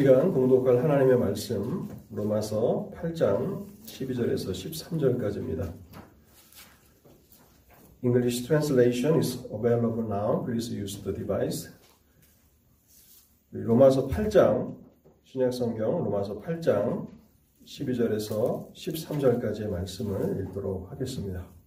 시간 공독할 하나님의 말씀 로마서 8장 12절에서 13절까지입니다. English translation is available now. Please use the device. 로마서 8장 신약 성경 로마서 8장 12절에서 13절까지의 말씀을 읽도록 하겠습니다.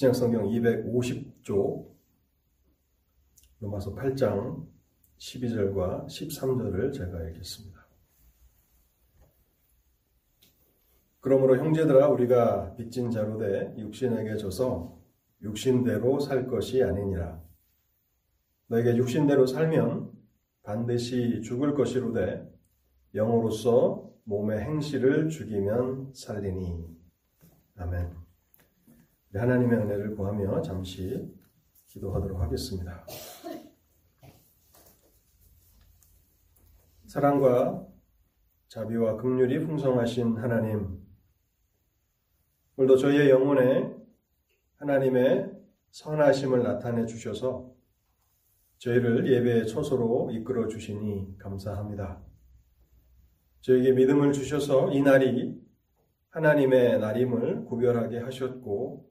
신약성경 250쪽 로마서 8장 12절과 13절을 제가 읽겠습니다. 그러므로 형제들아 우리가 빚진 자로 돼 육신에게 져서 육신대로 살 것이 아니니라. 너에게 육신대로 살면 반드시 죽을 것이로되 영으로서 몸의 행실을 죽이면 살리니. 아멘. 하나님의 은혜를 구하며 잠시 기도하도록 하겠습니다. 사랑과 자비와 긍휼이 풍성하신 하나님, 오늘도 저희의 영혼에 하나님의 선하심을 나타내 주셔서 저희를 예배의 초소로 이끌어 주시니 감사합니다. 저에게 믿음을 주셔서 이 날이 하나님의 날임을 구별하게 하셨고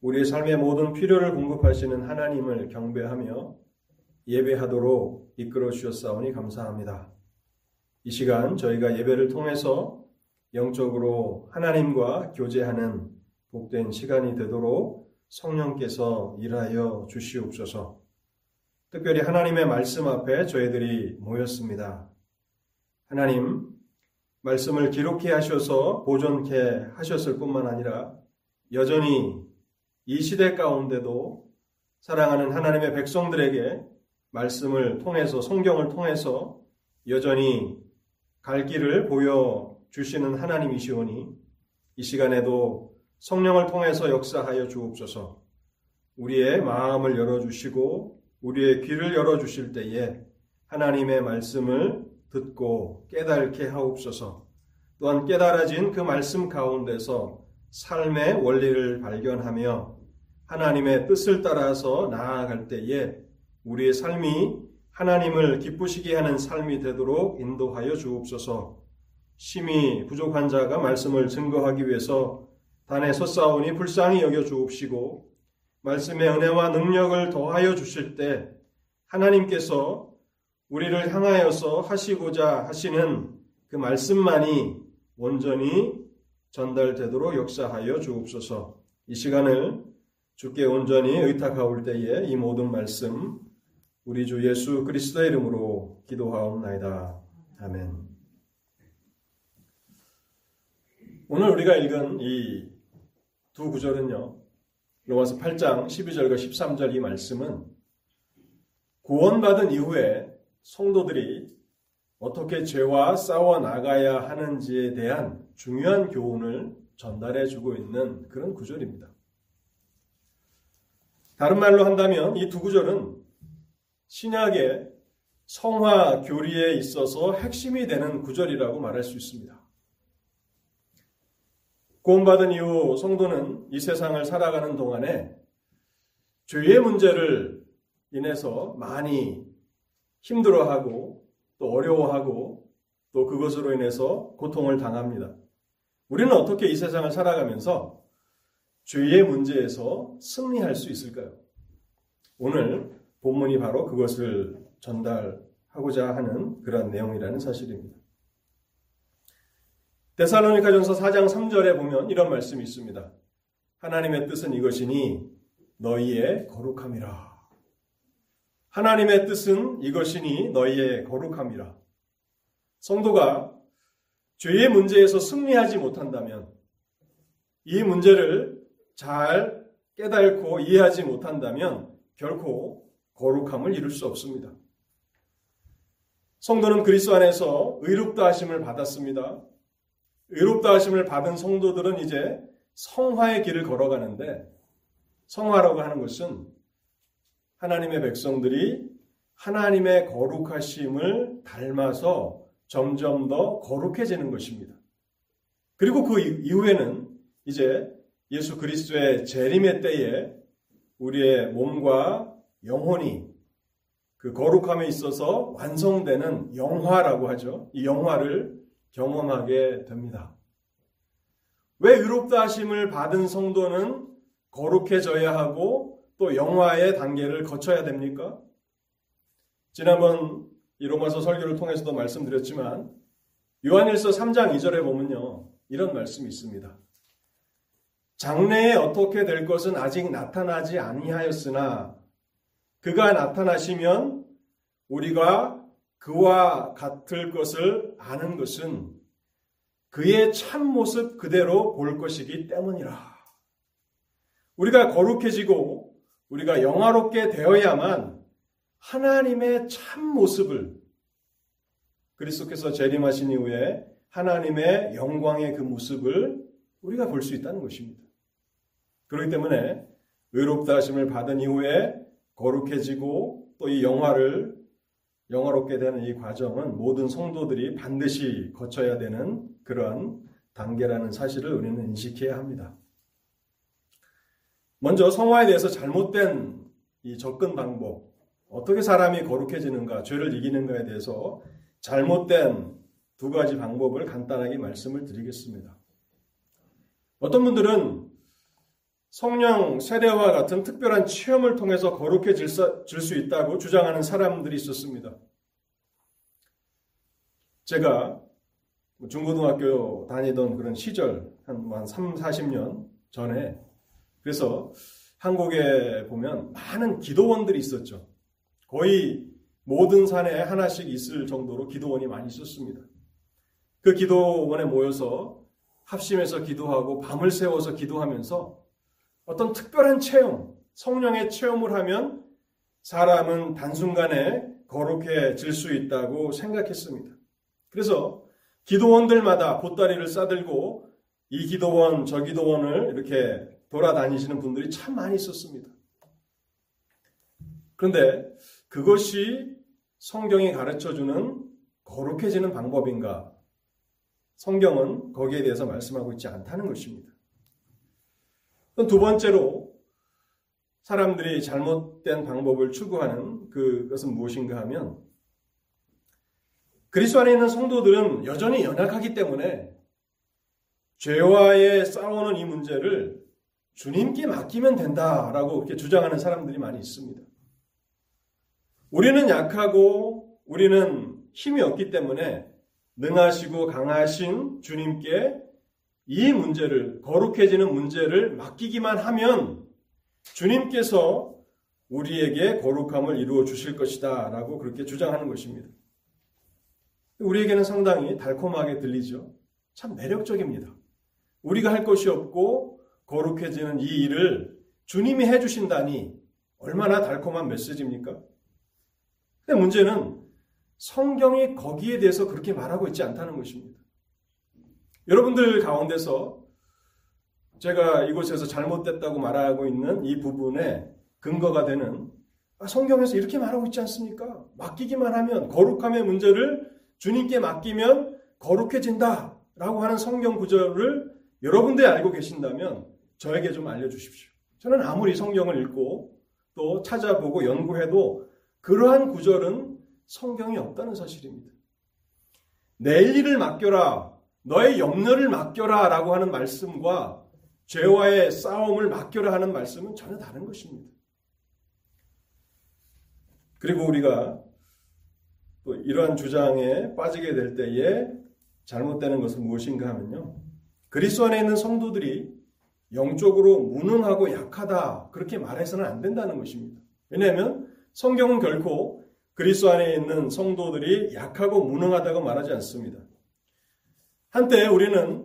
우리의 삶의 모든 필요를 공급하시는 하나님을 경배하며 예배하도록 이끌어 주셨사오니 감사합니다. 이 시간 저희가 예배를 통해서 영적으로 하나님과 교제하는 복된 시간이 되도록 성령께서 일하여 주시옵소서. 특별히 하나님의 말씀 앞에 저희들이 모였습니다. 하나님, 말씀을 기록해 하셔서 보존케 하셨을 뿐만 아니라 여전히 이 시대 가운데도 사랑하는 하나님의 백성들에게 말씀을 통해서 성경을 통해서 여전히 갈 길을 보여 주시는 하나님이시오니 이 시간에도 성령을 통해서 역사하여 주옵소서. 우리의 마음을 열어 주시고 우리의 귀를 열어 주실 때에 하나님의 말씀을 듣고 깨닫게 하옵소서. 또한 깨달아진 그 말씀 가운데서 삶의 원리를 발견하며 하나님의 뜻을 따라서 나아갈 때에 우리의 삶이 하나님을 기쁘시게 하는 삶이 되도록 인도하여 주옵소서. 심히 부족한 자가 말씀을 증거하기 위해서 단에 섰사오니 불쌍히 여겨 주옵시고 말씀의 은혜와 능력을 더하여 주실 때 하나님께서 우리를 향하여서 하시고자 하시는 그 말씀만이 온전히 전달되도록 역사하여 주옵소서. 이 시간을 주께 온전히 의탁하올 때에 이 모든 말씀 우리 주 예수 그리스도의 이름으로 기도하옵나이다. 아멘. 오늘 우리가 읽은 이 두 구절은요. 로마서 8장 12절과 13절 이 말씀은 구원받은 이후에 성도들이 어떻게 죄와 싸워 나가야 하는지에 대한 중요한 교훈을 전달해 주고 있는 그런 구절입니다. 다른 말로 한다면 이 두 구절은 신약의 성화 교리에 있어서 핵심이 되는 구절이라고 말할 수 있습니다. 구원받은 이후 성도는 이 세상을 살아가는 동안에 죄의 문제를 인해서 많이 힘들어하고 또 어려워하고 또 그것으로 인해서 고통을 당합니다. 우리는 어떻게 이 세상을 살아가면서 죄의 문제에서 승리할 수 있을까요? 오늘 본문이 바로 그것을 전달하고자 하는 그런 내용이라는 사실입니다. 데살로니가전서 4장 3절에 보면 이런 말씀이 있습니다. 하나님의 뜻은 이것이니 너희의 거룩함이라. 하나님의 뜻은 이것이니 너희의 거룩함이라. 성도가 죄의 문제에서 승리하지 못한다면 이 문제를 잘 깨닫고 이해하지 못한다면 결코 거룩함을 이룰 수 없습니다. 성도는 그리스도 안에서 의롭다 하심을 받았습니다. 의롭다 하심을 받은 성도들은 이제 성화의 길을 걸어가는데 성화라고 하는 것은 하나님의 백성들이 하나님의 거룩하심을 닮아서 점점 더 거룩해지는 것입니다. 그리고 그 이후에는 이제 예수 그리스도의 재림의 때에 우리의 몸과 영혼이 그 거룩함에 있어서 완성되는 영화라고 하죠. 이 영화를 경험하게 됩니다. 왜 의롭다 하심을 받은 성도는 거룩해져야 하고 또 영화의 단계를 거쳐야 됩니까? 지난번 이 로마서 설교를 통해서도 말씀드렸지만 요한일서 3장 2절에 보면요. 이런 말씀이 있습니다. 장래에 어떻게 될 것은 아직 나타나지 아니하였으나 그가 나타나시면 우리가 그와 같을 것을 아는 것은 그의 참 모습 그대로 볼 것이기 때문이라. 우리가 거룩해지고 우리가 영화롭게 되어야만 하나님의 참 모습을 그리스도께서 재림하신 이후에 하나님의 영광의 그 모습을 우리가 볼 수 있다는 것입니다. 그렇기 때문에 의롭다 하심을 받은 이후에 거룩해지고 또 이 영화를 영화롭게 되는 이 과정은 모든 성도들이 반드시 거쳐야 되는 그러한 단계라는 사실을 우리는 인식해야 합니다. 먼저 성화에 대해서 잘못된 이 접근 방법, 어떻게 사람이 거룩해지는가, 죄를 이기는가에 대해서 잘못된 두 가지 방법을 간단하게 말씀을 드리겠습니다. 어떤 분들은 성령 세례와 같은 특별한 체험을 통해서 거룩해질 수 있다고 주장하는 사람들이 있었습니다. 제가 중고등학교 다니던 그런 시절, 한, 3, 40년 전에, 그래서 한국에 보면 많은 기도원들이 있었죠. 거의 모든 산에 하나씩 있을 정도로 기도원이 많이 있었습니다. 그 기도원에 모여서 합심해서 기도하고 밤을 새워서 기도하면서 어떤 특별한 체험, 성령의 체험을 하면 사람은 단순간에 거룩해질 수 있다고 생각했습니다. 그래서 기도원들마다 보따리를 싸들고 이 기도원, 저 기도원을 이렇게 돌아다니시는 분들이 참 많이 있었습니다. 그런데 그것이 성경이 가르쳐 주는 거룩해지는 방법인가? 성경은 거기에 대해서 말씀하고 있지 않다는 것입니다. 두 번째로 사람들이 잘못된 방법을 추구하는 그것은 무엇인가 하면 그리스도 안에 있는 성도들은 여전히 연약하기 때문에 죄와의 싸우는 이 문제를 주님께 맡기면 된다라고 이렇게 주장하는 사람들이 많이 있습니다. 우리는 약하고 우리는 힘이 없기 때문에 능하시고 강하신 주님께 이 문제를, 거룩해지는 문제를 맡기기만 하면 주님께서 우리에게 거룩함을 이루어 주실 것이다. 라고 그렇게 주장하는 것입니다. 우리에게는 상당히 달콤하게 들리죠. 참 매력적입니다. 우리가 할 것이 없고 거룩해지는 이 일을 주님이 해주신다니 얼마나 달콤한 메시지입니까? 근데 문제는 성경이 거기에 대해서 그렇게 말하고 있지 않다는 것입니다. 여러분들 가운데서 제가 이곳에서 잘못됐다고 말하고 있는 이 부분에 근거가 되는 아, 성경에서 이렇게 말하고 있지 않습니까? 맡기기만 하면 거룩함의 문제를 주님께 맡기면 거룩해진다 라고 하는 성경 구절을 여러분들이 알고 계신다면 저에게 좀 알려주십시오. 저는 아무리 성경을 읽고 또 찾아보고 연구해도 그러한 구절은 성경이 없다는 사실입니다. 내 일을 맡겨라. 너의 염려를 맡겨라 라고 하는 말씀과 죄와의 싸움을 맡겨라 하는 말씀은 전혀 다른 것입니다. 그리고 우리가 또 이러한 주장에 빠지게 될 때에 잘못되는 것은 무엇인가 하면요. 그리스도 안에 있는 성도들이 영적으로 무능하고 약하다 그렇게 말해서는 안 된다는 것입니다. 왜냐하면 성경은 결코 그리스도 안에 있는 성도들이 약하고 무능하다고 말하지 않습니다. 한때 우리는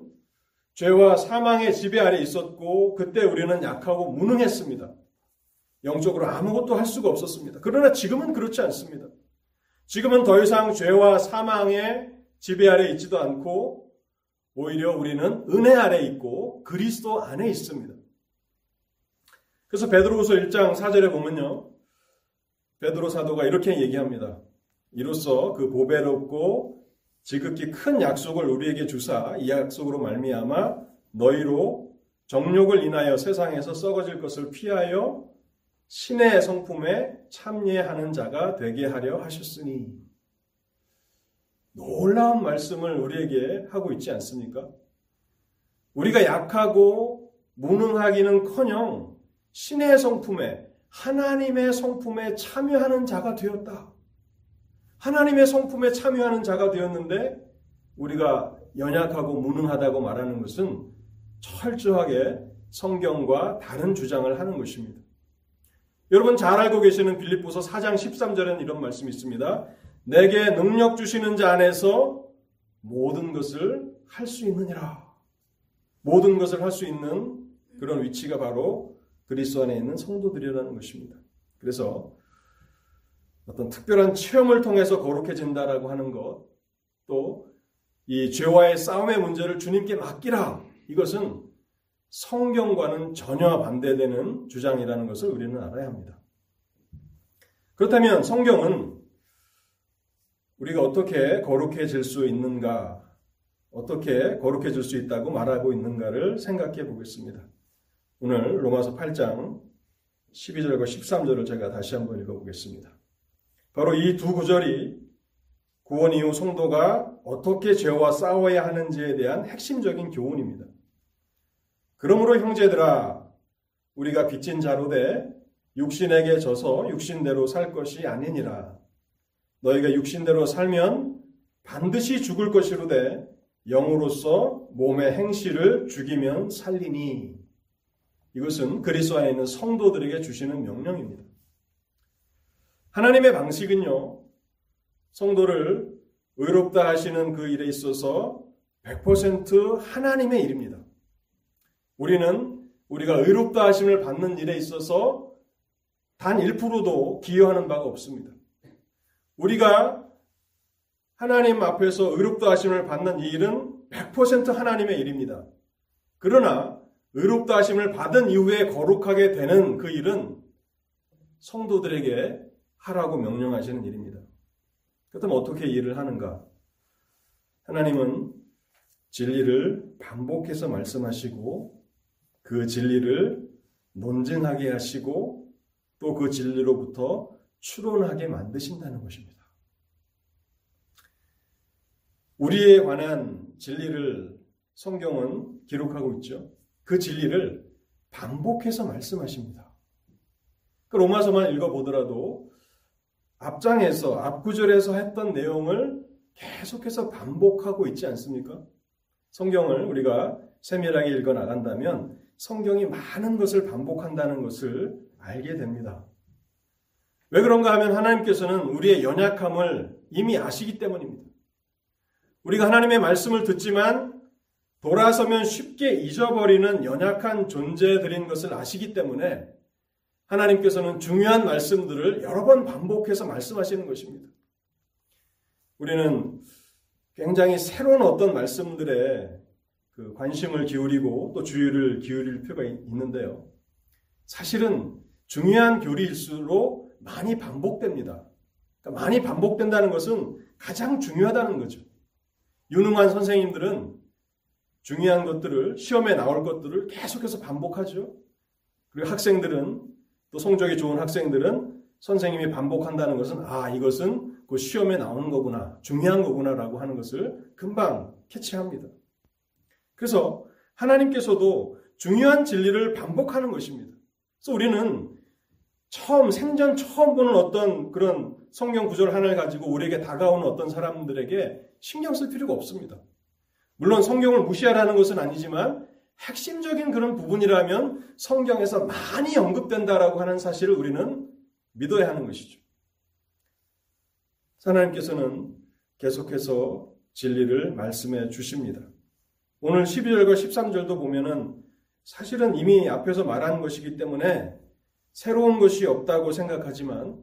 죄와 사망의 지배 아래 있었고 그때 우리는 약하고 무능했습니다. 영적으로 아무것도 할 수가 없었습니다. 그러나 지금은 그렇지 않습니다. 지금은 더 이상 죄와 사망의 지배 아래 있지도 않고 오히려 우리는 은혜 아래 있고 그리스도 안에 있습니다. 그래서 베드로후서 1장 4절에 보면요. 베드로 사도가 이렇게 얘기합니다. 이로써 그 보배롭고 지극히 큰 약속을 우리에게 주사 이 약속으로 말미암아 너희로 정욕을 인하여 세상에서 썩어질 것을 피하여 신의 성품에 참여하는 자가 되게 하려 하셨으니 놀라운 말씀을 우리에게 하고 있지 않습니까? 우리가 약하고 무능하기는커녕 신의 성품에 하나님의 성품에 참여하는 자가 되었다. 하나님의 성품에 참여하는 자가 되었는데 우리가 연약하고 무능하다고 말하는 것은 철저하게 성경과 다른 주장을 하는 것입니다. 여러분 잘 알고 계시는 빌립보서 4장 13절에는 이런 말씀이 있습니다. 내게 능력 주시는 자 안에서 모든 것을 할 수 있느니라. 모든 것을 할 수 있는 그런 위치가 바로 그리스도 안에 있는 성도들이라는 것입니다. 그래서 어떤 특별한 체험을 통해서 거룩해진다라고 하는 것, 또 이 죄와의 싸움의 문제를 주님께 맡기라. 이것은 성경과는 전혀 반대되는 주장이라는 것을 우리는 알아야 합니다. 그렇다면 성경은 우리가 어떻게 거룩해질 수 있는가, 어떻게 거룩해질 수 있다고 말하고 있는가를 생각해 보겠습니다. 오늘 로마서 8장 12절과 13절을 제가 다시 한번 읽어보겠습니다. 바로 이 두 구절이 구원 이후 성도가 어떻게 죄와 싸워야 하는지에 대한 핵심적인 교훈입니다. 그러므로 형제들아 우리가 빚진 자로 돼 육신에게 져서 육신대로 살 것이 아니니라. 너희가 육신대로 살면 반드시 죽을 것이로 되 영으로서 몸의 행실을 죽이면 살리니. 이것은 그리스도 안에 있는 성도들에게 주시는 명령입니다. 하나님의 방식은요, 성도를 의롭다 하시는 그 일에 있어서 100% 하나님의 일입니다. 우리는 우리가 의롭다 하심을 받는 일에 있어서 단 1%도 기여하는 바가 없습니다. 우리가 하나님 앞에서 의롭다 하심을 받는 이 일은 100% 하나님의 일입니다. 그러나 의롭다 하심을 받은 이후에 거룩하게 되는 그 일은 성도들에게 하라고 명령하시는 일입니다. 그렇다면 어떻게 일을 하는가? 하나님은 진리를 반복해서 말씀하시고 그 진리를 논증하게 하시고 또 그 진리로부터 추론하게 만드신다는 것입니다. 우리에 관한 진리를 성경은 기록하고 있죠. 그 진리를 반복해서 말씀하십니다. 그 로마서만 읽어보더라도 앞장에서, 앞구절에서 했던 내용을 계속해서 반복하고 있지 않습니까? 성경을 우리가 세밀하게 읽어 나간다면 성경이 많은 것을 반복한다는 것을 알게 됩니다. 왜 그런가 하면 하나님께서는 우리의 연약함을 이미 아시기 때문입니다. 우리가 하나님의 말씀을 듣지만 돌아서면 쉽게 잊어버리는 연약한 존재들인 것을 아시기 때문에 하나님께서는 중요한 말씀들을 여러 번 반복해서 말씀하시는 것입니다. 우리는 굉장히 새로운 어떤 말씀들에 그 관심을 기울이고 또 주의를 기울일 필요가 있는데요. 사실은 중요한 교리일수록 많이 반복됩니다. 그러니까 많이 반복된다는 것은 가장 중요하다는 거죠. 유능한 선생님들은 중요한 것들을 시험에 나올 것들을 계속해서 반복하죠. 그리고 학생들은 또 성적이 좋은 학생들은 선생님이 반복한다는 것은 아 이것은 그 시험에 나오는 거구나 중요한 거구나라고 하는 것을 금방 캐치합니다. 그래서 하나님께서도 중요한 진리를 반복하는 것입니다. 그래서 우리는 처음, 생전 처음 보는 어떤 그런 성경 구절 하나를 가지고 우리에게 다가오는 어떤 사람들에게 신경 쓸 필요가 없습니다. 물론 성경을 무시하라는 것은 아니지만 핵심적인 그런 부분이라면 성경에서 많이 언급된다라고 하는 사실을 우리는 믿어야 하는 것이죠. 하나님께서는 계속해서 진리를 말씀해 주십니다. 오늘 12절과 13절도 보면은 사실은 이미 앞에서 말한 것이기 때문에 새로운 것이 없다고 생각하지만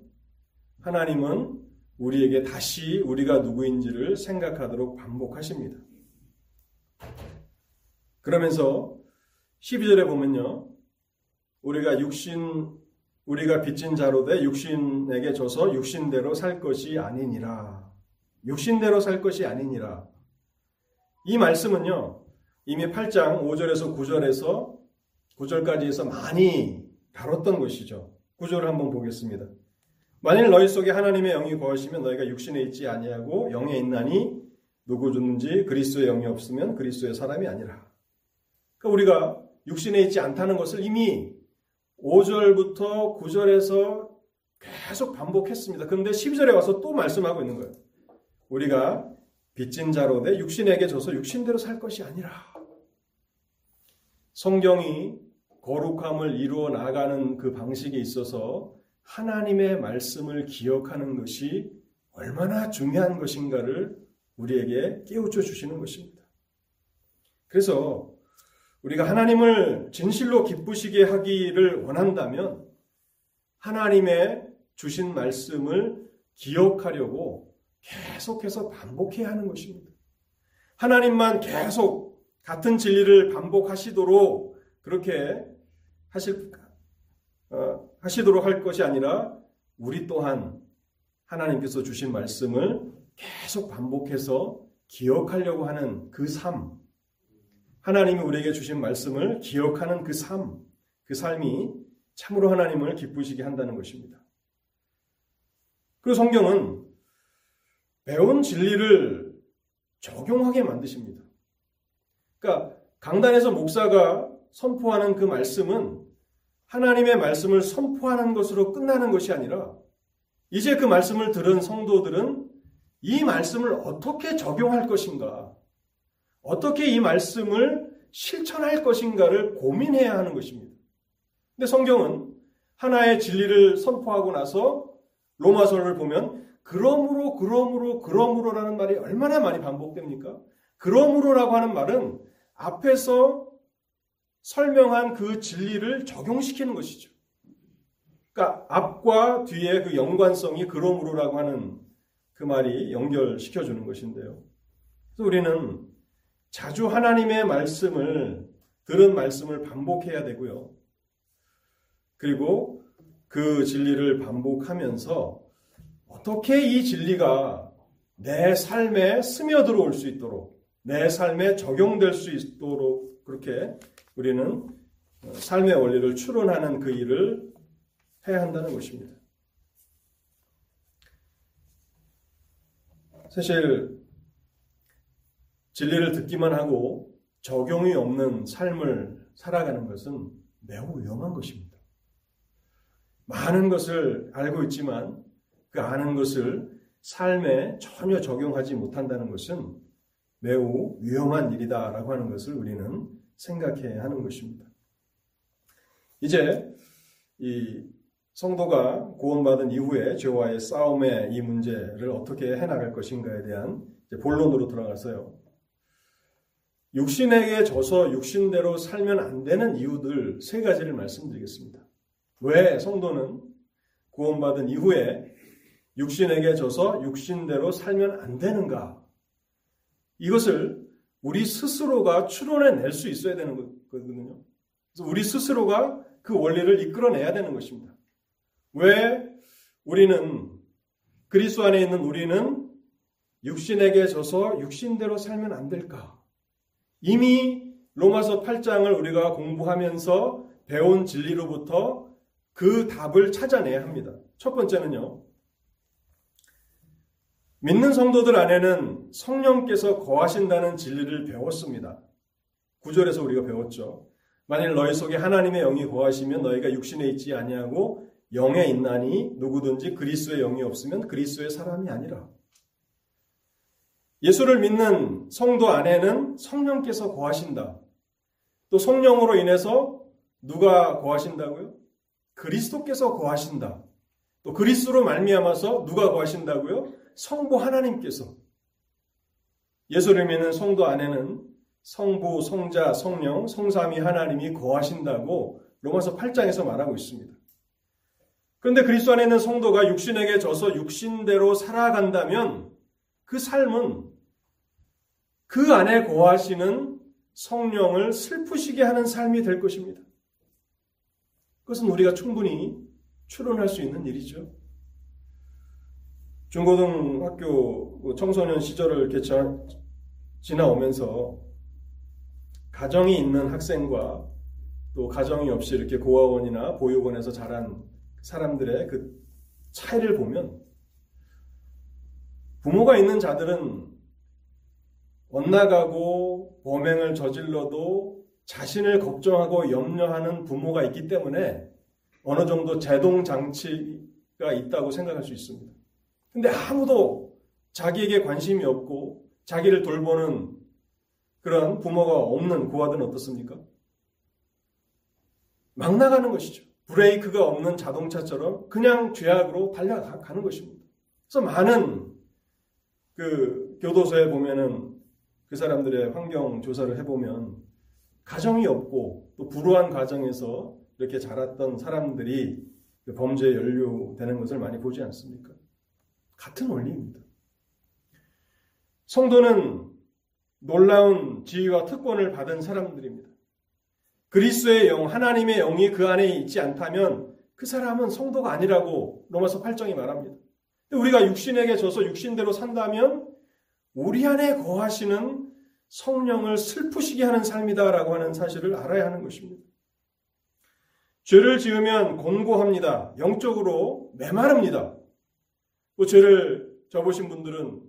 하나님은 우리에게 다시 우리가 누구인지를 생각하도록 반복하십니다. 그러면서 12절에 보면요. 우리가 육신, 우리가 빚진 자로 돼 육신에게 져서 육신대로 살 것이 아니니라. 육신대로 살 것이 아니니라. 이 말씀은요. 이미 8장 5절에서 9절에서 9절까지 해서 많이 다뤘던 것이죠. 9절을 한번 보겠습니다. 만일 너희 속에 하나님의 영이 거하시면 너희가 육신에 있지 아니하고 영에 있나니 누구 줬는지 그리스도의 영이 없으면 그리스도의 사람이 아니라. 그러니까 우리가 육신에 있지 않다는 것을 이미 5절부터 9절에서 계속 반복했습니다. 그런데 12절에 와서 또 말씀하고 있는 거예요. 우리가 빚진 자로 내 육신에게 져서 육신대로 살 것이 아니라 성경이 거룩함을 이루어 나가는 그 방식에 있어서 하나님의 말씀을 기억하는 것이 얼마나 중요한 것인가를 우리에게 깨우쳐 주시는 것입니다. 그래서 우리가 하나님을 진실로 기쁘시게 하기를 원한다면 하나님의 주신 말씀을 기억하려고 계속해서 반복해야 하는 것입니다. 하나님만 계속 같은 진리를 반복하시도록 그렇게 하실, 어, 하시도록 할 것이 아니라 우리 또한 하나님께서 주신 말씀을 계속 반복해서 기억하려고 하는 그 삶, 하나님이 우리에게 주신 말씀을 기억하는 그 삶, 그 삶이 참으로 하나님을 기쁘시게 한다는 것입니다. 그리고 성경은 배운 진리를 적용하게 만드십니다. 그러니까 강단에서 목사가 선포하는 그 말씀은 하나님의 말씀을 선포하는 것으로 끝나는 것이 아니라 이제 그 말씀을 들은 성도들은 이 말씀을 어떻게 적용할 것인가, 어떻게 이 말씀을 실천할 것인가를 고민해야 하는 것입니다. 근데 성경은 하나의 진리를 선포하고 나서 로마서를 보면 그러므로 그러므로 그러므로라는 말이 얼마나 많이 반복됩니까? 그러므로라고 하는 말은 앞에서 설명한 그 진리를 적용시키는 것이죠. 그러니까 앞과 뒤의 그 연관성이 그러므로라고 하는 그 말이 연결시켜 주는 것인데요. 그래서 우리는 자주 하나님의 말씀을 들은 말씀을 반복해야 되고요. 그리고 그 진리를 반복하면서 어떻게 이 진리가 내 삶에 스며들어올 수 있도록 내 삶에 적용될 수 있도록 그렇게 우리는 삶의 원리를 추론하는 그 일을 해야 한다는 것입니다. 사실 진리를 듣기만 하고 적용이 없는 삶을 살아가는 것은 매우 위험한 것입니다. 많은 것을 알고 있지만 그 아는 것을 삶에 전혀 적용하지 못한다는 것은 매우 위험한 일이다라고 하는 것을 우리는 생각해야 하는 것입니다. 이제 이 성도가 구원받은 이후에 죄와의 싸움의 이 문제를 어떻게 해나갈 것인가에 대한 본론으로 들어가서요. 육신에게 져서 육신대로 살면 안 되는 이유들 세 가지를 말씀드리겠습니다. 왜 성도는 구원받은 이후에 육신에게 져서 육신대로 살면 안 되는가? 이것을 우리 스스로가 추론해낼 수 있어야 되는 거거든요. 그래서 우리 스스로가 그 원리를 이끌어내야 되는 것입니다. 왜 우리는 그리스도 안에 있는 우리는 육신에게 져서 육신대로 살면 안 될까? 이미 로마서 8장을 우리가 공부하면서 배운 진리로부터 그 답을 찾아내야 합니다. 첫 번째는요. 믿는 성도들 안에는 성령께서 거하신다는 진리를 배웠습니다. 구절에서 우리가 배웠죠. 만일 너희 속에 하나님의 영이 거하시면 너희가 육신에 있지 아니하고 영에 있나니 누구든지 그리스도의 영이 없으면 그리스도의 사람이 아니라. 예수를 믿는 성도 안에는 성령께서 거하신다. 또 성령으로 인해서 누가 거하신다고요? 그리스도께서 거하신다. 또 그리스도로 말미암아서 누가 거하신다고요? 성부 하나님께서 예수를 믿는 성도 안에는 성부, 성자, 성령, 성삼위 하나님이 거하신다고 로마서 8장에서 말하고 있습니다. 그런데 그리스도 안에 있는 성도가 육신에게 져서 육신대로 살아간다면 그 삶은 그 안에 거하시는 성령을 슬프시게 하는 삶이 될 것입니다. 그것은 우리가 충분히 추론할 수 있는 일이죠. 중고등학교 청소년 시절을 이렇게 지나오면서 가정이 있는 학생과 또 가정이 없이 이렇게 고아원이나 보육원에서 자란 사람들의 그 차이를 보면 부모가 있는 자들은 엇나가고 범행을 저질러도 자신을 걱정하고 염려하는 부모가 있기 때문에 어느 정도 제동 장치가 있다고 생각할 수 있습니다. 근데 아무도 자기에게 관심이 없고 자기를 돌보는 그런 부모가 없는 고아들은 어떻습니까? 막 나가는 것이죠. 브레이크가 없는 자동차처럼 그냥 죄악으로 달려가는 것입니다. 그래서 많은 그 교도소에 보면은 그 사람들의 환경 조사를 해보면 가정이 없고 또 불우한 가정에서 이렇게 자랐던 사람들이 그 범죄에 연루되는 것을 많이 보지 않습니까? 같은 원리입니다. 성도는 놀라운 지위와 특권을 받은 사람들입니다. 그리스의 영, 하나님의 영이 그 안에 있지 않다면 그 사람은 성도가 아니라고 로마서 8장이 말합니다. 우리가 육신에게 져서 육신대로 산다면 우리 안에 거하시는 성령을 슬프시게 하는 삶이다라고 하는 사실을 알아야 하는 것입니다. 죄를 지으면 공고합니다. 영적으로 메마릅니다. 뭐 죄를 져보신 분들은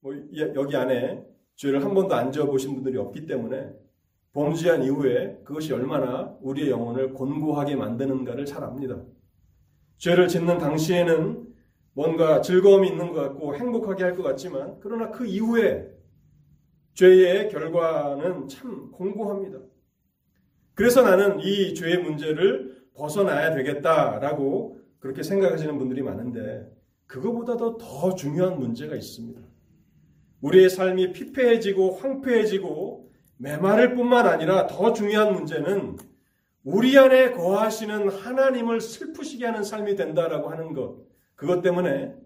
뭐 여기 안에 죄를 한 번도 안 져보신 분들이 없기 때문에 범죄한 이후에 그것이 얼마나 우리의 영혼을 곤고하게 만드는가를 잘 압니다. 죄를 짓는 당시에는 뭔가 즐거움이 있는 것 같고 행복하게 할 것 같지만 그러나 그 이후에 죄의 결과는 참 공고합니다. 그래서 나는 이 죄의 문제를 벗어나야 되겠다라고 그렇게 생각하시는 분들이 많은데 그거보다도 더 중요한 문제가 있습니다. 우리의 삶이 피폐해지고 황폐해지고 메마를 뿐만 아니라 더 중요한 문제는 우리 안에 거하시는 하나님을 슬프시게 하는 삶이 된다라고 하는 것. 그것 때문에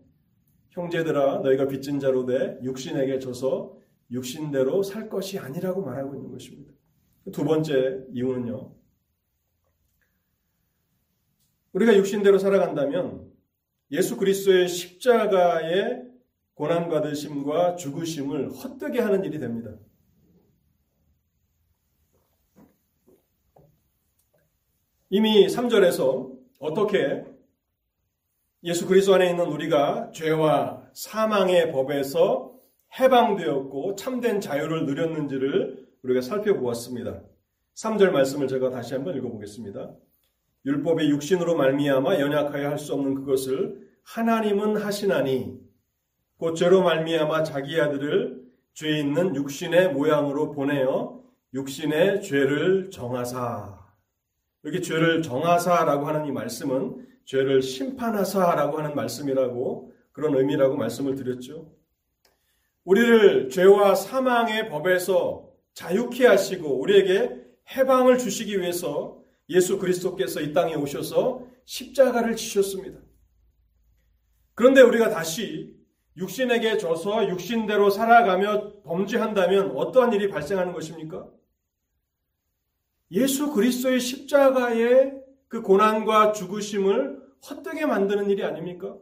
형제들아 너희가 빚진 자로 돼 육신에게 져서 육신대로 살 것이 아니라고 말하고 있는 것입니다. 두 번째 이유는요. 우리가 육신대로 살아간다면 예수 그리스도의 십자가의 고난 받으심과 죽으심을 헛되게 하는 일이 됩니다. 이미 3절에서 어떻게 예수 그리스도 안에 있는 우리가 죄와 사망의 법에서 해방되었고 참된 자유를 누렸는지를 우리가 살펴보았습니다. 3절 말씀을 제가 다시 한번 읽어보겠습니다. 율법의 육신으로 말미암아 연약하여 할 수 없는 그것을 하나님은 하시나니 곧 죄로 말미암아 자기 아들을 죄 있는 육신의 모양으로 보내어 육신의 죄를 정하사 여기 죄를 정하사라고 하는 이 말씀은 죄를 심판하사라고 하는 말씀이라고 그런 의미라고 말씀을 드렸죠. 우리를 죄와 사망의 법에서 자유케 하시고 우리에게 해방을 주시기 위해서 예수 그리스도께서 이 땅에 오셔서 십자가를 지셨습니다. 그런데 우리가 다시 육신에게 져서 육신대로 살아가며 범죄한다면 어떠한 일이 발생하는 것입니까? 예수 그리스도의 십자가의 그 고난과 죽으심을 헛되게 만드는 일이 아닙니까?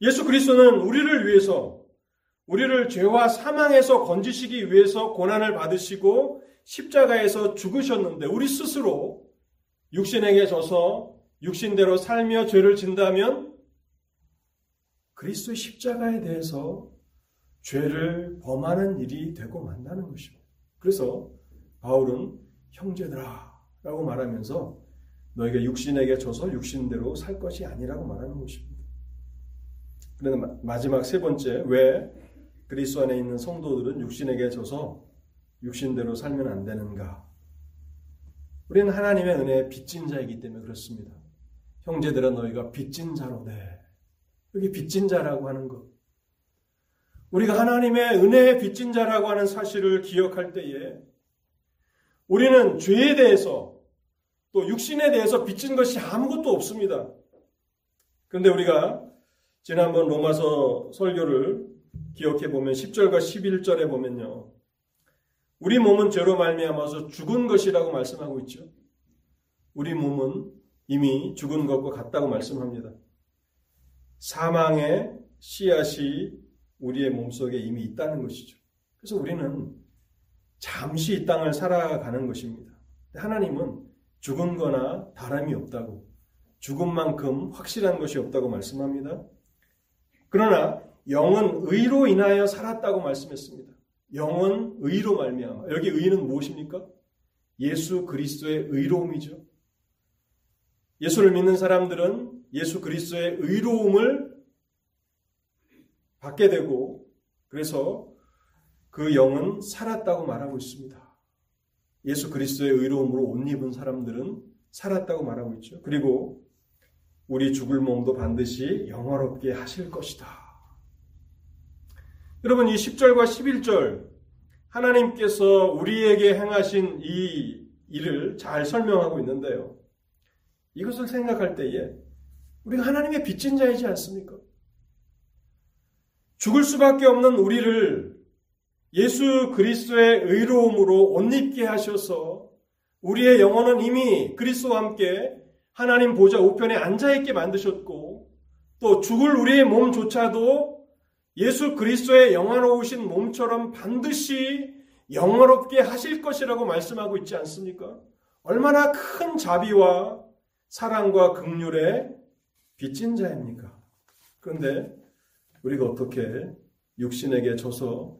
예수 그리스도는 우리를 위해서 우리를 죄와 사망에서 건지시기 위해서 고난을 받으시고 십자가에서 죽으셨는데 우리 스스로 육신에게 져서 육신대로 살며 죄를 진다면 그리스도의 십자가에 대해서 죄를 범하는 일이 되고 만다는 것입니다. 그래서 바울은 형제들아 라고 말하면서 너희가 육신에게 져서 육신대로 살 것이 아니라고 말하는 것입니다. 그런데 마지막 세 번째, 왜 그리스도 안에 있는 성도들은 육신에게 져서 육신대로 살면 안 되는가? 우리는 하나님의 은혜에 빚진 자이기 때문에 그렇습니다. 형제들아 너희가 빚진 자로 돼. 여기 빚진 자라고 하는 것. 우리가 하나님의 은혜에 빚진 자라고 하는 사실을 기억할 때에 우리는 죄에 대해서 또 육신에 대해서 빚진 것이 아무것도 없습니다. 그런데 우리가 지난번 로마서 설교를 기억해 보면 10절과 11절에 보면요. 우리 몸은 죄로 말미암아서 죽은 것이라고 말씀하고 있죠. 우리 몸은 이미 죽은 것과 같다고 말씀합니다. 사망의 씨앗이 우리의 몸속에 이미 있다는 것이죠. 그래서 우리는 잠시 이 땅을 살아가는 것입니다. 하나님은 죽은 거나 다름이 없다고, 죽은 만큼 확실한 것이 없다고 말씀합니다. 그러나 영은 의로 인하여 살았다고 말씀했습니다. 영은 의로 말미암아. 여기 의는 무엇입니까? 예수 그리스도의 의로움이죠. 예수를 믿는 사람들은 예수 그리스도의 의로움을 받게 되고 그래서 그 영은 살았다고 말하고 있습니다. 예수 그리스도의 의로움으로 옷 입은 사람들은 살았다고 말하고 있죠. 그리고 우리 죽을 몸도 반드시 영화롭게 하실 것이다. 여러분 이 10절과 11절 하나님께서 우리에게 행하신 이 일을 잘 설명하고 있는데요. 이것을 생각할 때에 우리가 하나님의 빚진 자이지 않습니까? 죽을 수밖에 없는 우리를 예수 그리스도의 의로움으로 옷 입게 하셔서 우리의 영혼은 이미 그리스도와 함께 하나님 보좌 우편에 앉아 있게 만드셨고 또 죽을 우리의 몸조차도 예수 그리스도의 영화로우신 몸처럼 반드시 영화롭게 하실 것이라고 말씀하고 있지 않습니까? 얼마나 큰 자비와 사랑과 극률의 빚진 자입니까? 그런데 우리가 어떻게 육신에게 져서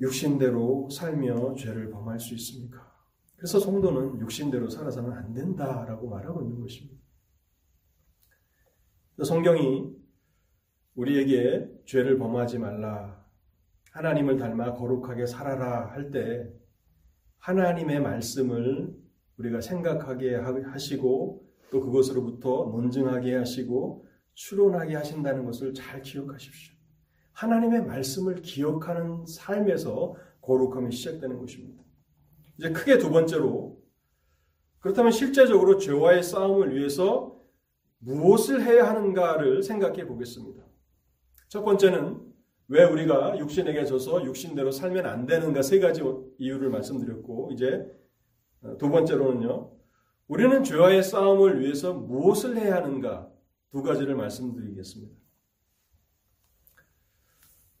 육신대로 살며 죄를 범할 수 있습니까? 그래서 성도는 육신대로 살아서는 안 된다라고 말하고 있는 것입니다. 성경이 우리에게 죄를 범하지 말라, 하나님을 닮아 거룩하게 살아라 할 때 하나님의 말씀을 우리가 생각하게 하시고 또 그것으로부터 논증하게 하시고 추론하게 하신다는 것을 잘 기억하십시오. 하나님의 말씀을 기억하는 삶에서 거룩함이 시작되는 것입니다. 이제 크게 두 번째로 그렇다면 실제적으로 죄와의 싸움을 위해서 무엇을 해야 하는가를 생각해 보겠습니다. 첫 번째는 왜 우리가 육신에게 져서 육신대로 살면 안 되는가 세 가지 이유를 말씀드렸고 이제 두 번째로는요. 우리는 죄와의 싸움을 위해서 무엇을 해야 하는가 두 가지를 말씀드리겠습니다.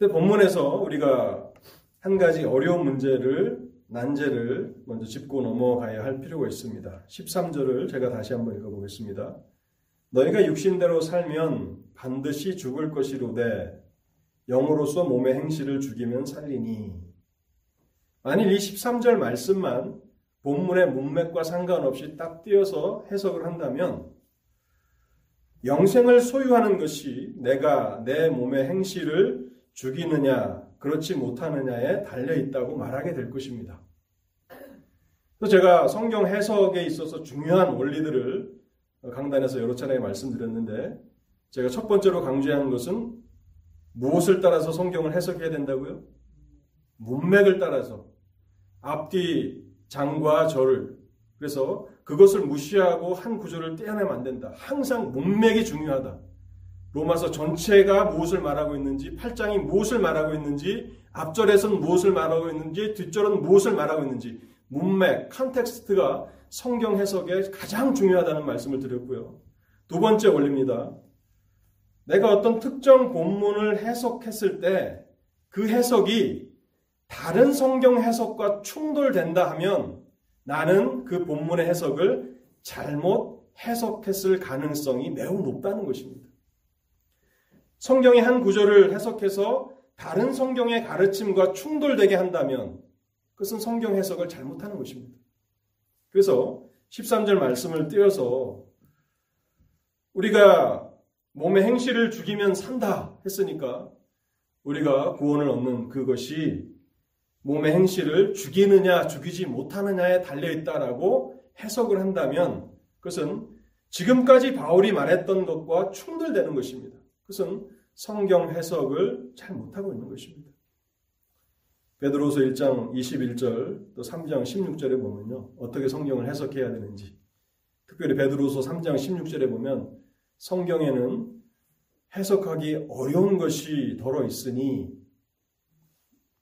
근데 본문에서 우리가 한 가지 어려운 문제를 난제를 먼저 짚고 넘어가야 할 필요가 있습니다. 13절을 제가 다시 한번 읽어보겠습니다. 너희가 육신대로 살면 반드시 죽을 것이로되 영으로서 몸의 행실을 죽이면 살리니 만일 이 13절 말씀만 본문의 문맥과 상관없이 딱 띄어서 해석을 한다면 영생을 소유하는 것이 내가 내 몸의 행실을 죽이느냐 그렇지 못하느냐에 달려 있다고 말하게 될 것입니다. 그래서 제가 성경 해석에 있어서 중요한 원리들을 강단에서 여러 차례 말씀드렸는데 제가 첫 번째로 강조한 것은 무엇을 따라서 성경을 해석해야 된다고요? 문맥을 따라서 앞뒤 장과 절을 그래서 그것을 무시하고 한 구조를 떼어내면 안 된다. 항상 문맥이 중요하다. 로마서 전체가 무엇을 말하고 있는지, 8장이 무엇을 말하고 있는지, 앞절에서는 무엇을 말하고 있는지, 뒷절은 무엇을 말하고 있는지, 문맥, context가 성경 해석에 가장 중요하다는 말씀을 드렸고요. 두 번째 원리입니다. 내가 어떤 특정 본문을 해석했을 때 그 해석이 다른 성경 해석과 충돌된다 하면 나는 그 본문의 해석을 잘못 해석했을 가능성이 매우 높다는 것입니다. 성경의 한 구절을 해석해서 다른 성경의 가르침과 충돌되게 한다면 그것은 성경 해석을 잘못하는 것입니다. 그래서 13절 말씀을 띄어서 우리가 몸의 행실을 죽이면 산다 했으니까 우리가 구원을 얻는 그것이 몸의 행실을 죽이느냐 죽이지 못하느냐에 달려 있다라고 해석을 한다면 그것은 지금까지 바울이 말했던 것과 충돌되는 것입니다. 그것은 성경 해석을 잘 못하고 있는 것입니다. 베드로서 1장 21절 또 3장 16절에 보면요. 어떻게 성경을 해석해야 되는지 특별히 베드로서 3장 16절에 보면 성경에는 해석하기 어려운 것이 덜어 있으니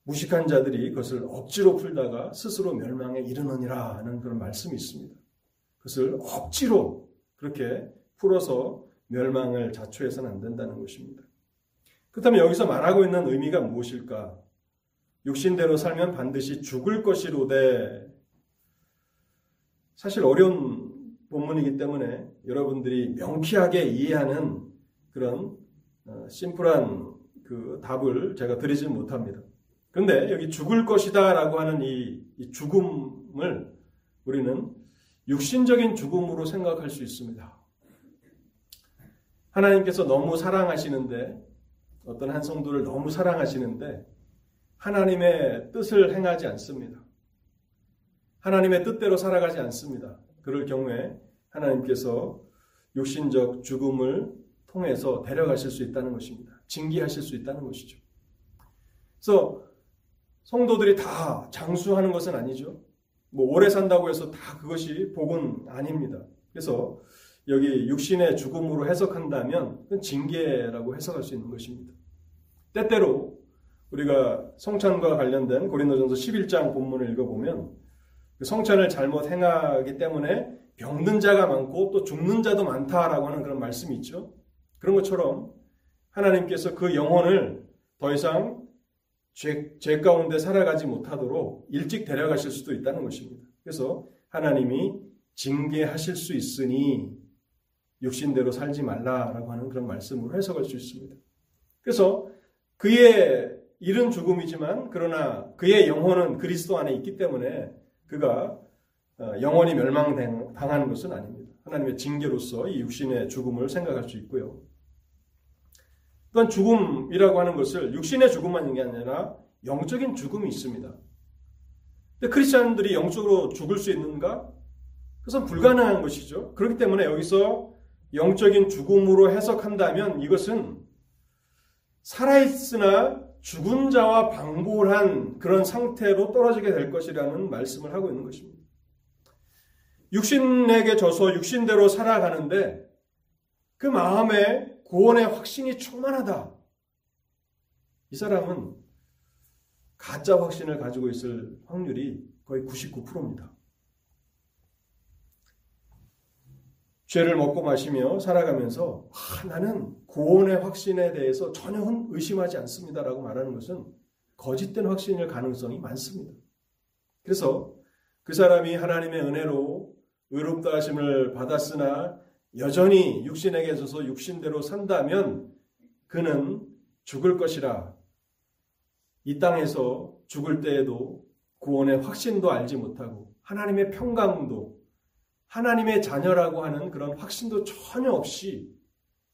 무식한 자들이 그것을 억지로 풀다가 스스로 멸망에 이르느니라 하는 그런 말씀이 있습니다. 그것을 억지로 그렇게 풀어서 멸망을 자초해서는 안 된다는 것입니다. 그렇다면 여기서 말하고 있는 의미가 무엇일까? 육신대로 살면 반드시 죽을 것이로되 사실 어려운 본문이기 때문에 여러분들이 명쾌하게 이해하는 그런 어, 심플한 그 답을 제가 드리지 못합니다. 그런데 여기 죽을 것이다 라고 하는 이, 이 죽음을 우리는 육신적인 죽음으로 생각할 수 있습니다. 하나님께서 너무 사랑하시는데 어떤 한 성도를 너무 사랑하시는데 하나님의 뜻을 행하지 않습니다. 하나님의 뜻대로 살아가지 않습니다. 그럴 경우에 하나님께서 육신적 죽음을 통해서 데려가실 수 있다는 것입니다. 징계하실 수 있다는 것이죠. 그래서 성도들이 다 장수하는 것은 아니죠. 뭐 오래 산다고 해서 다 그것이 복은 아닙니다. 그래서 여기 육신의 죽음으로 해석한다면 징계라고 해석할 수 있는 것입니다. 때때로 우리가 성찬과 관련된 고린도전서 11장 본문을 읽어보면 그 성찬을 잘못 행하기 때문에 병든 자가 많고 또 죽는 자도 많다라고 하는 그런 말씀이 있죠. 그런 것처럼 하나님께서 그 영혼을 더 이상 죄, 죄 가운데 살아가지 못하도록 일찍 데려가실 수도 있다는 것입니다. 그래서 하나님이 징계하실 수 있으니 육신대로 살지 말라라고 하는 그런 말씀으로 해석할 수 있습니다. 그래서 그의 일은 죽음이지만 그러나 그의 영혼은 그리스도 안에 있기 때문에 그가 어, 영원히 멸망당하는 것은 아닙니다. 하나님의 징계로서 이 육신의 죽음을 생각할 수 있고요. 또한 죽음이라고 하는 것을 육신의 죽음만 있는 게 아니라 영적인 죽음이 있습니다. 근데 크리스천들이 영적으로 죽을 수 있는가? 그것은 불가능한 것이죠. 그렇기 때문에 여기서 영적인 죽음으로 해석한다면 이것은 살아있으나 죽은 자와 방불한 그런 상태로 떨어지게 될 것이라는 말씀을 하고 있는 것입니다. 육신에게 져서 육신대로 살아가는데 그 마음에 구원의 확신이 충만하다. 이 사람은 가짜 확신을 가지고 있을 확률이 거의 99%입니다. 죄를 먹고 마시며 살아가면서 아, 나는 구원의 확신에 대해서 전혀 의심하지 않습니다라고 말하는 것은 거짓된 확신일 가능성이 많습니다. 그래서 그 사람이 하나님의 은혜로 의롭다 하심을 받았으나 여전히 육신에게 있어서 육신대로 산다면 그는 죽을 것이라 이 땅에서 죽을 때에도 구원의 확신도 알지 못하고 하나님의 평강도 하나님의 자녀라고 하는 그런 확신도 전혀 없이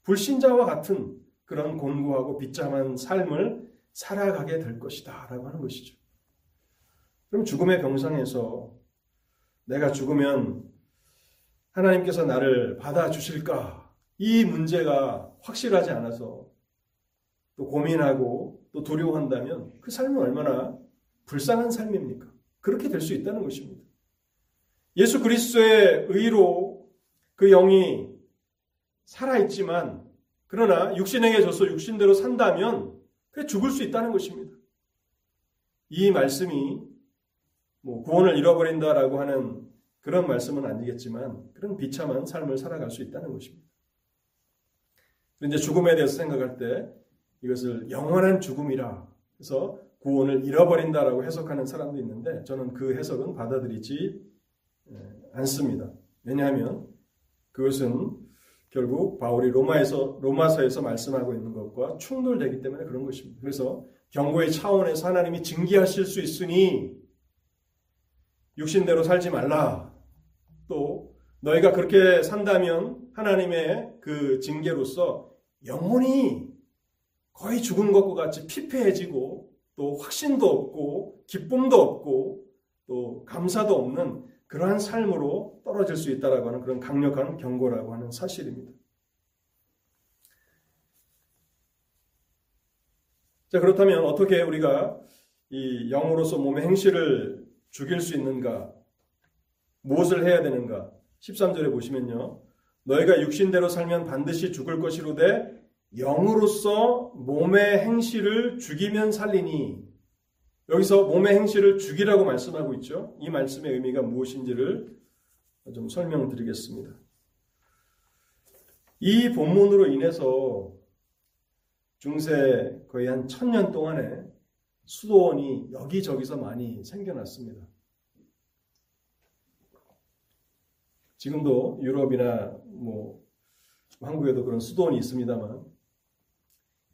불신자와 같은 그런 곤고하고 비참한 삶을 살아가게 될 것이다. 라고 하는 것이죠. 그럼 죽음의 병상에서 내가 죽으면 하나님께서 나를 받아주실까? 이 문제가 확실하지 않아서 또 고민하고 또 두려워한다면 그 삶은 얼마나 불쌍한 삶입니까? 그렇게 될 수 있다는 것입니다. 예수 그리스도의 의로 그 영이 살아있지만 그러나 육신에게 져서 육신대로 산다면 그 죽을 수 있다는 것입니다. 이 말씀이 뭐 구원을 잃어버린다라고 하는 그런 말씀은 아니겠지만 그런 비참한 삶을 살아갈 수 있다는 것입니다. 이제 죽음에 대해서 생각할 때 이것을 영원한 죽음이라 해서 구원을 잃어버린다라고 해석하는 사람도 있는데 저는 그 해석은 받아들이지 예, 않습니다. 왜냐하면 그것은 결국 바울이 로마에서 로마서에서 말씀하고 있는 것과 충돌되기 때문에 그런 것입니다. 그래서 경고의 차원에서 하나님이 징계하실 수 있으니 육신대로 살지 말라. 또 너희가 그렇게 산다면 하나님의 그 징계로서 영혼이 거의 죽은 것과 같이 피폐해지고 또 확신도 없고 기쁨도 없고 또 감사도 없는 그러한 삶으로 떨어질 수 있다라고 하는 그런 강력한 경고라고 하는 사실입니다. 자, 그렇다면 어떻게 우리가 이 영으로서 몸의 행실을 죽일 수 있는가? 무엇을 해야 되는가? 13절에 보시면요. 너희가 육신대로 살면 반드시 죽을 것이로되 영으로서 몸의 행실을 죽이면 살리니 여기서 몸의 행실을 죽이라고 말씀하고 있죠. 이 말씀의 의미가 무엇인지를 좀 설명드리겠습니다. 이 본문으로 인해서 중세 거의 한 천년 동안에 수도원이 여기저기서 많이 생겨났습니다. 지금도 유럽이나 뭐 한국에도 그런 수도원이 있습니다만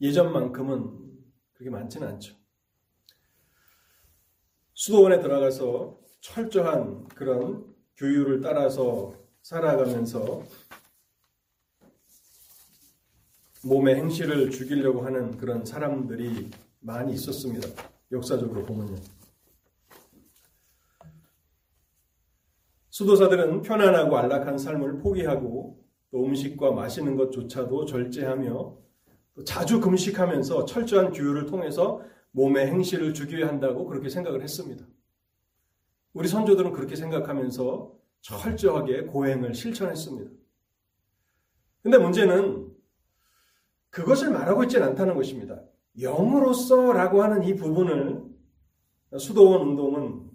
예전만큼은 그렇게 많지는 않죠. 수도원에 들어가서 철저한 그런 교율을 따라서 살아가면서 몸의 행실을 죽이려고 하는 그런 사람들이 많이 있었습니다. 역사적으로 보면요. 수도사들은 편안하고 안락한 삶을 포기하고 또 음식과 마시는 것조차도 절제하며 또 자주 금식하면서 철저한 규율을 통해서 몸의 행실을 죽여야 한다고 그렇게 생각을 했습니다. 우리 선조들은 그렇게 생각하면서 철저하게 고행을 실천했습니다. 근데 문제는 그것을 말하고 있지는 않다는 것입니다. 영으로서라고 하는 이 부분을 수도원 운동은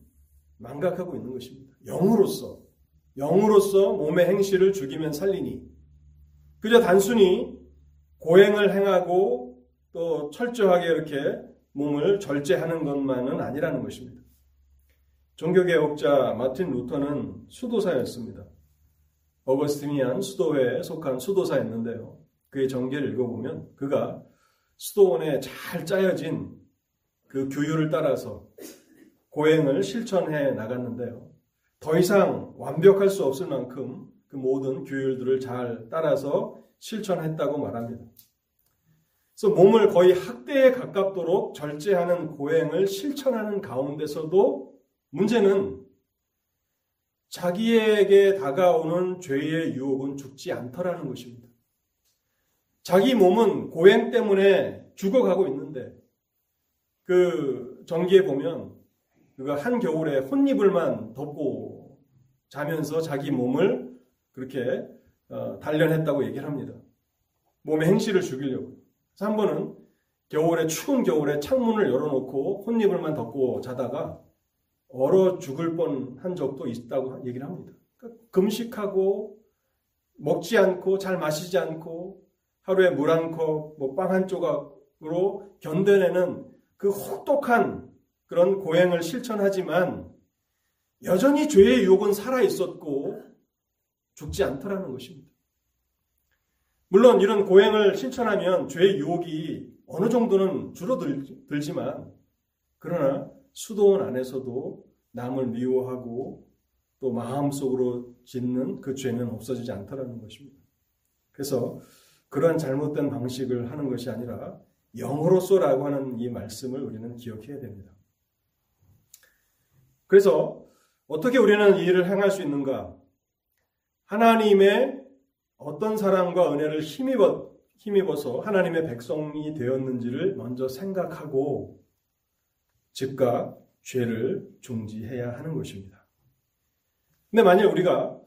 망각하고 있는 것입니다. 영으로서, 영으로서 몸의 행실을 죽이면 살리니 그저 단순히 고행을 행하고 또 철저하게 이렇게 몸을 절제하는 것만은 아니라는 것입니다. 종교개혁자 마틴 루터는 수도사였습니다. 어거스티니안 수도회에 속한 수도사였는데요. 그의 정계를 읽어보면 그가 수도원에 잘 짜여진 그 규율을 따라서 고행을 실천해 나갔는데요. 더 이상 완벽할 수 없을 만큼 그 모든 규율들을 잘 따라서 실천했다고 말합니다. 그래서 몸을 거의 학대에 가깝도록 절제하는 고행을 실천하는 가운데서도 문제는 자기에게 다가오는 죄의 유혹은 죽지 않더라는 것입니다. 자기 몸은 고행 때문에 죽어가고 있는데 그 전기에 보면 그가 한 겨울에 혼이불만 덮고 자면서 자기 몸을 그렇게 어, 단련했다고 얘기를 합니다. 몸의 행실을 죽이려고. 그래서 한 번은 겨울에 추운 겨울에 창문을 열어놓고 혼이불만 덮고 자다가 얼어 죽을 뻔한 적도 있다고 얘기를 합니다. 그러니까 금식하고 먹지 않고 잘 마시지 않고 하루에 물 한 컵, 뭐 빵 한 조각으로 견뎌내는 그 혹독한 그런 고행을 실천하지만 여전히 죄의 유혹은 살아 있었고 죽지 않더라는 것입니다. 물론 이런 고행을 실천하면 죄의 유혹이 어느 정도는 줄어들지만 그러나 수도원 안에서도 남을 미워하고 또 마음속으로 짓는 그 죄는 없어지지 않더라는 것입니다. 그래서 그러한 잘못된 방식을 하는 것이 아니라 영으로서라고 하는 이 말씀을 우리는 기억해야 됩니다. 그래서 어떻게 우리는 이 일을 행할 수 있는가? 하나님의 어떤 사랑과 은혜를 힘입어, 힘입어서 하나님의 백성이 되었는지를 먼저 생각하고 즉각 죄를 중지해야 하는 것입니다. 근데 만약 우리가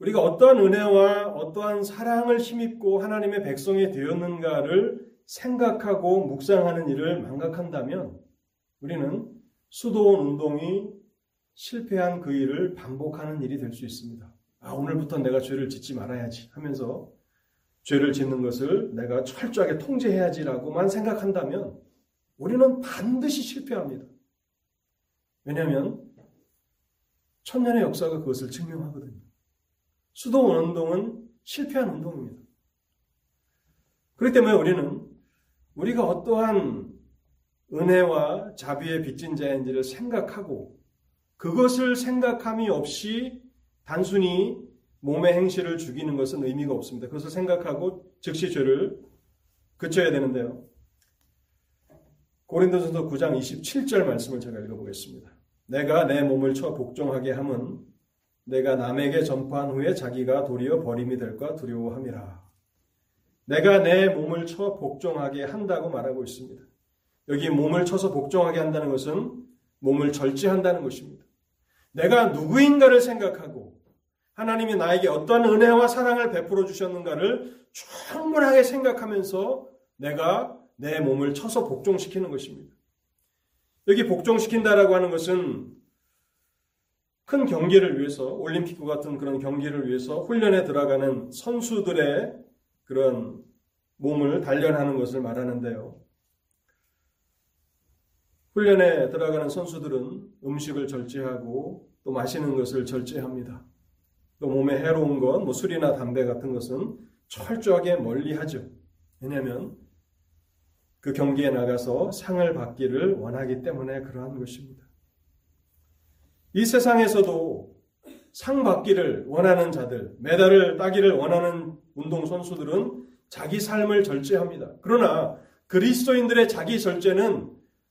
우리가 어떠한 은혜와 어떠한 사랑을 힘입고 하나님의 백성이 되었는가를 생각하고 묵상하는 일을 망각한다면 우리는 수도원 운동이 실패한 그 일을 반복하는 일이 될 수 있습니다. 아, 오늘부터 내가 죄를 짓지 말아야지 하면서 죄를 짓는 것을 내가 철저하게 통제해야지라고만 생각한다면 우리는 반드시 실패합니다. 왜냐하면 천년의 역사가 그것을 증명하거든요. 수도원 운동은 실패한 운동입니다. 그렇기 때문에 우리는 우리가 어떠한 은혜와 자비의 빚진 자인지를 생각하고 그것을 생각함이 없이 단순히 몸의 행실을 죽이는 것은 의미가 없습니다. 그것을 생각하고 즉시 죄를 그쳐야 되는데요. 고린도전서 9장 27절 말씀을 제가 읽어보겠습니다. 내가 내 몸을 쳐 복종하게 함은 내가 남에게 전파한 후에 자기가 도리어 버림이 될까 두려워함이라. 내가 내 몸을 쳐 복종하게 한다고 말하고 있습니다. 여기 몸을 쳐서 복종하게 한다는 것은 몸을 절제한다는 것입니다. 내가 누구인가를 생각하고 하나님이 나에게 어떠한 은혜와 사랑을 베풀어 주셨는가를 충분하게 생각하면서 내가 내 몸을 쳐서 복종시키는 것입니다. 여기 복종시킨다라고 하는 것은 큰 경기를 위해서 올림픽과 같은 그런 경기를 위해서 훈련에 들어가는 선수들의 그런 몸을 단련하는 것을 말하는데요. 훈련에 들어가는 선수들은 음식을 절제하고 또 마시는 것을 절제합니다. 또 몸에 해로운 것, 뭐 술이나 담배 같은 것은 철저하게 멀리 하죠. 왜냐하면 그 경기에 나가서 상을 받기를 원하기 때문에 그러한 것입니다. 이 세상에서도 상 받기를 원하는 자들, 메달을 따기를 원하는 운동 선수들은 자기 삶을 절제합니다. 그러나 그리스도인들의 자기 절제는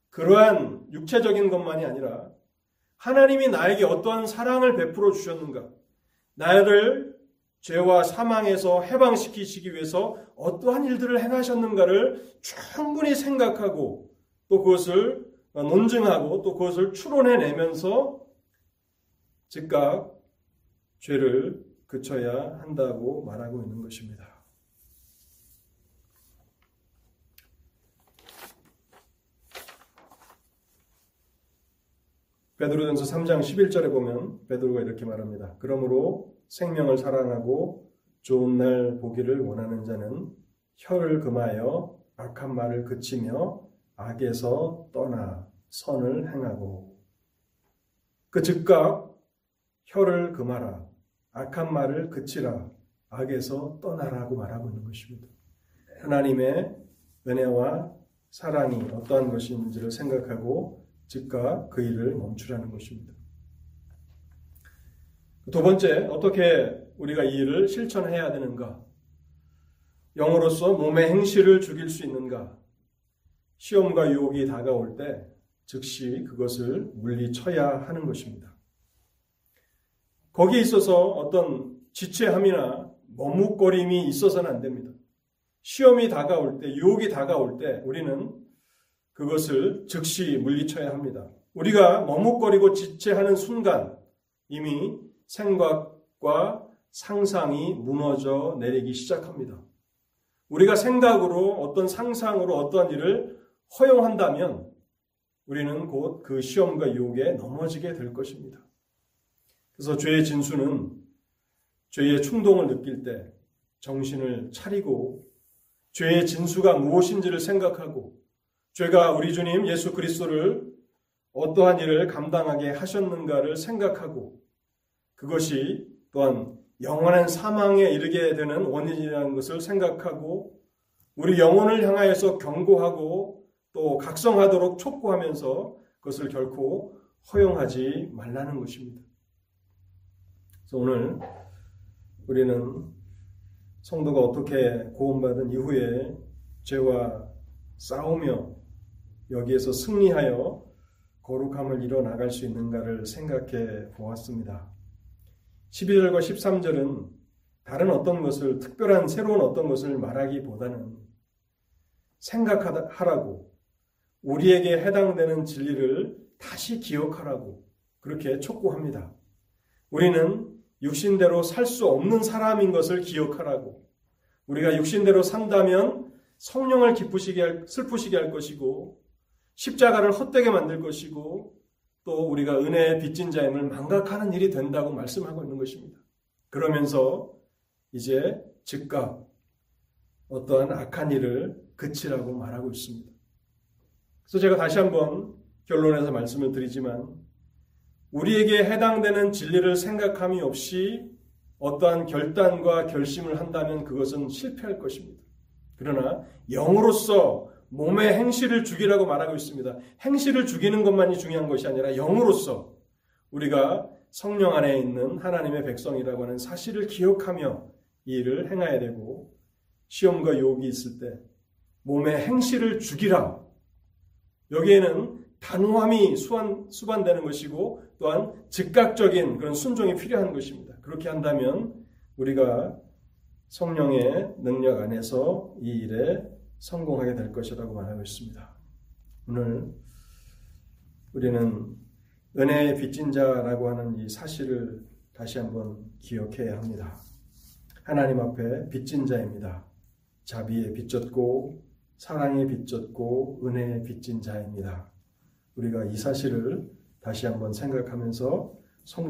그러한 육체적인 것만이 아니라 하나님이 나에게 어떠한 사랑을 베풀어 주셨는가, 나를 죄와 사망에서 해방시키시기 위해서 어떠한 일들을 행하셨는가를 충분히 생각하고 또 그것을 논증하고 또 그것을 추론해내면서 즉각 죄를 그쳐야 한다고 말하고 있는 것입니다. 베드로전서 3장 11절에 보면 베드로가 이렇게 말합니다. 그러므로 생명을 사랑하고 좋은 날 보기를 원하는 자는 혀를 금하여 악한 말을 그치며 악에서 떠나 선을 행하고 그 즉각 혀를 금하라 악한 말을 그치라 악에서 떠나라고 말하고 있는 것입니다. 하나님의 은혜와 사랑이 어떠한 것인지를 생각하고 즉각 그 일을 멈추라는 것입니다. 두 번째, 어떻게 우리가 이 일을 실천해야 되는가? 영으로서 몸의 행실을 죽일 수 있는가? 시험과 유혹이 다가올 때 즉시 그것을 물리쳐야 하는 것입니다. 거기에 있어서 어떤 지체함이나 머뭇거림이 있어서는 안 됩니다. 시험이 다가올 때, 유혹이 다가올 때 우리는 그것을 즉시 물리쳐야 합니다. 우리가 머뭇거리고 지체하는 순간 이미 생각과 상상이 무너져 내리기 시작합니다. 우리가 생각으로 어떤 상상으로 어떤 일을 허용한다면 우리는 곧 그 시험과 유혹에 넘어지게 될 것입니다. 그래서 죄의 진수는 죄의 충동을 느낄 때 정신을 차리고 죄의 진수가 무엇인지를 생각하고 죄가 우리 주님 예수 그리스도를 어떠한 일을 감당하게 하셨는가를 생각하고 그것이 또한 영원한 사망에 이르게 되는 원인이라는 것을 생각하고 우리 영혼을 향하여서 경고하고 또 각성하도록 촉구하면서 그것을 결코 허용하지 말라는 것입니다. 그래서 오늘 우리는 성도가 어떻게 구원받은 이후에 죄와 싸우며 여기에서 승리하여 거룩함을 이뤄 나갈 수 있는가를 생각해 보았습니다. 12절과 13절은 다른 어떤 것을 특별한 새로운 어떤 것을 말하기보다는 생각하라고 우리에게 해당되는 진리를 다시 기억하라고 그렇게 촉구합니다. 우리는 육신대로 살 수 없는 사람인 것을 기억하라고 우리가 육신대로 산다면 성령을 기쁘시게 할, 슬프시게 할 것이고 십자가를 헛되게 만들 것이고 또 우리가 은혜의 빚진 자임을 망각하는 일이 된다고 말씀하고 있는 것입니다. 그러면서 이제 즉각 어떠한 악한 일을 그치라고 말하고 있습니다. 그래서 제가 다시 한번 결론에서 말씀을 드리지만 우리에게 해당되는 진리를 생각함이 없이 어떠한 결단과 결심을 한다면 그것은 실패할 것입니다. 그러나 영으로서 몸의 행실을 죽이라고 말하고 있습니다. 행실을 죽이는 것만이 중요한 것이 아니라 영으로서 우리가 성령 안에 있는 하나님의 백성이라고 하는 사실을 기억하며 이 일을 행해야 되고 시험과 유혹이 있을 때 몸의 행실을 죽이라. 여기에는 단호함이 수반, 수반되는 것이고 또한 즉각적인 그런 순종이 필요한 것입니다. 그렇게 한다면 우리가 성령의 능력 안에서 이 일에 성공하게 될 것이라고 말하고 있습니다. 오늘 우리는 은혜의 빚진 자라고 하는 이 사실을 다시 한번 기억해야 합니다. 하나님 앞에 빚진 자입니다. 자비에 빚졌고 사랑에 빚졌고 은혜에 빚진 자입니다. 우리가 이 사실을 다시 한번 생각하면서 성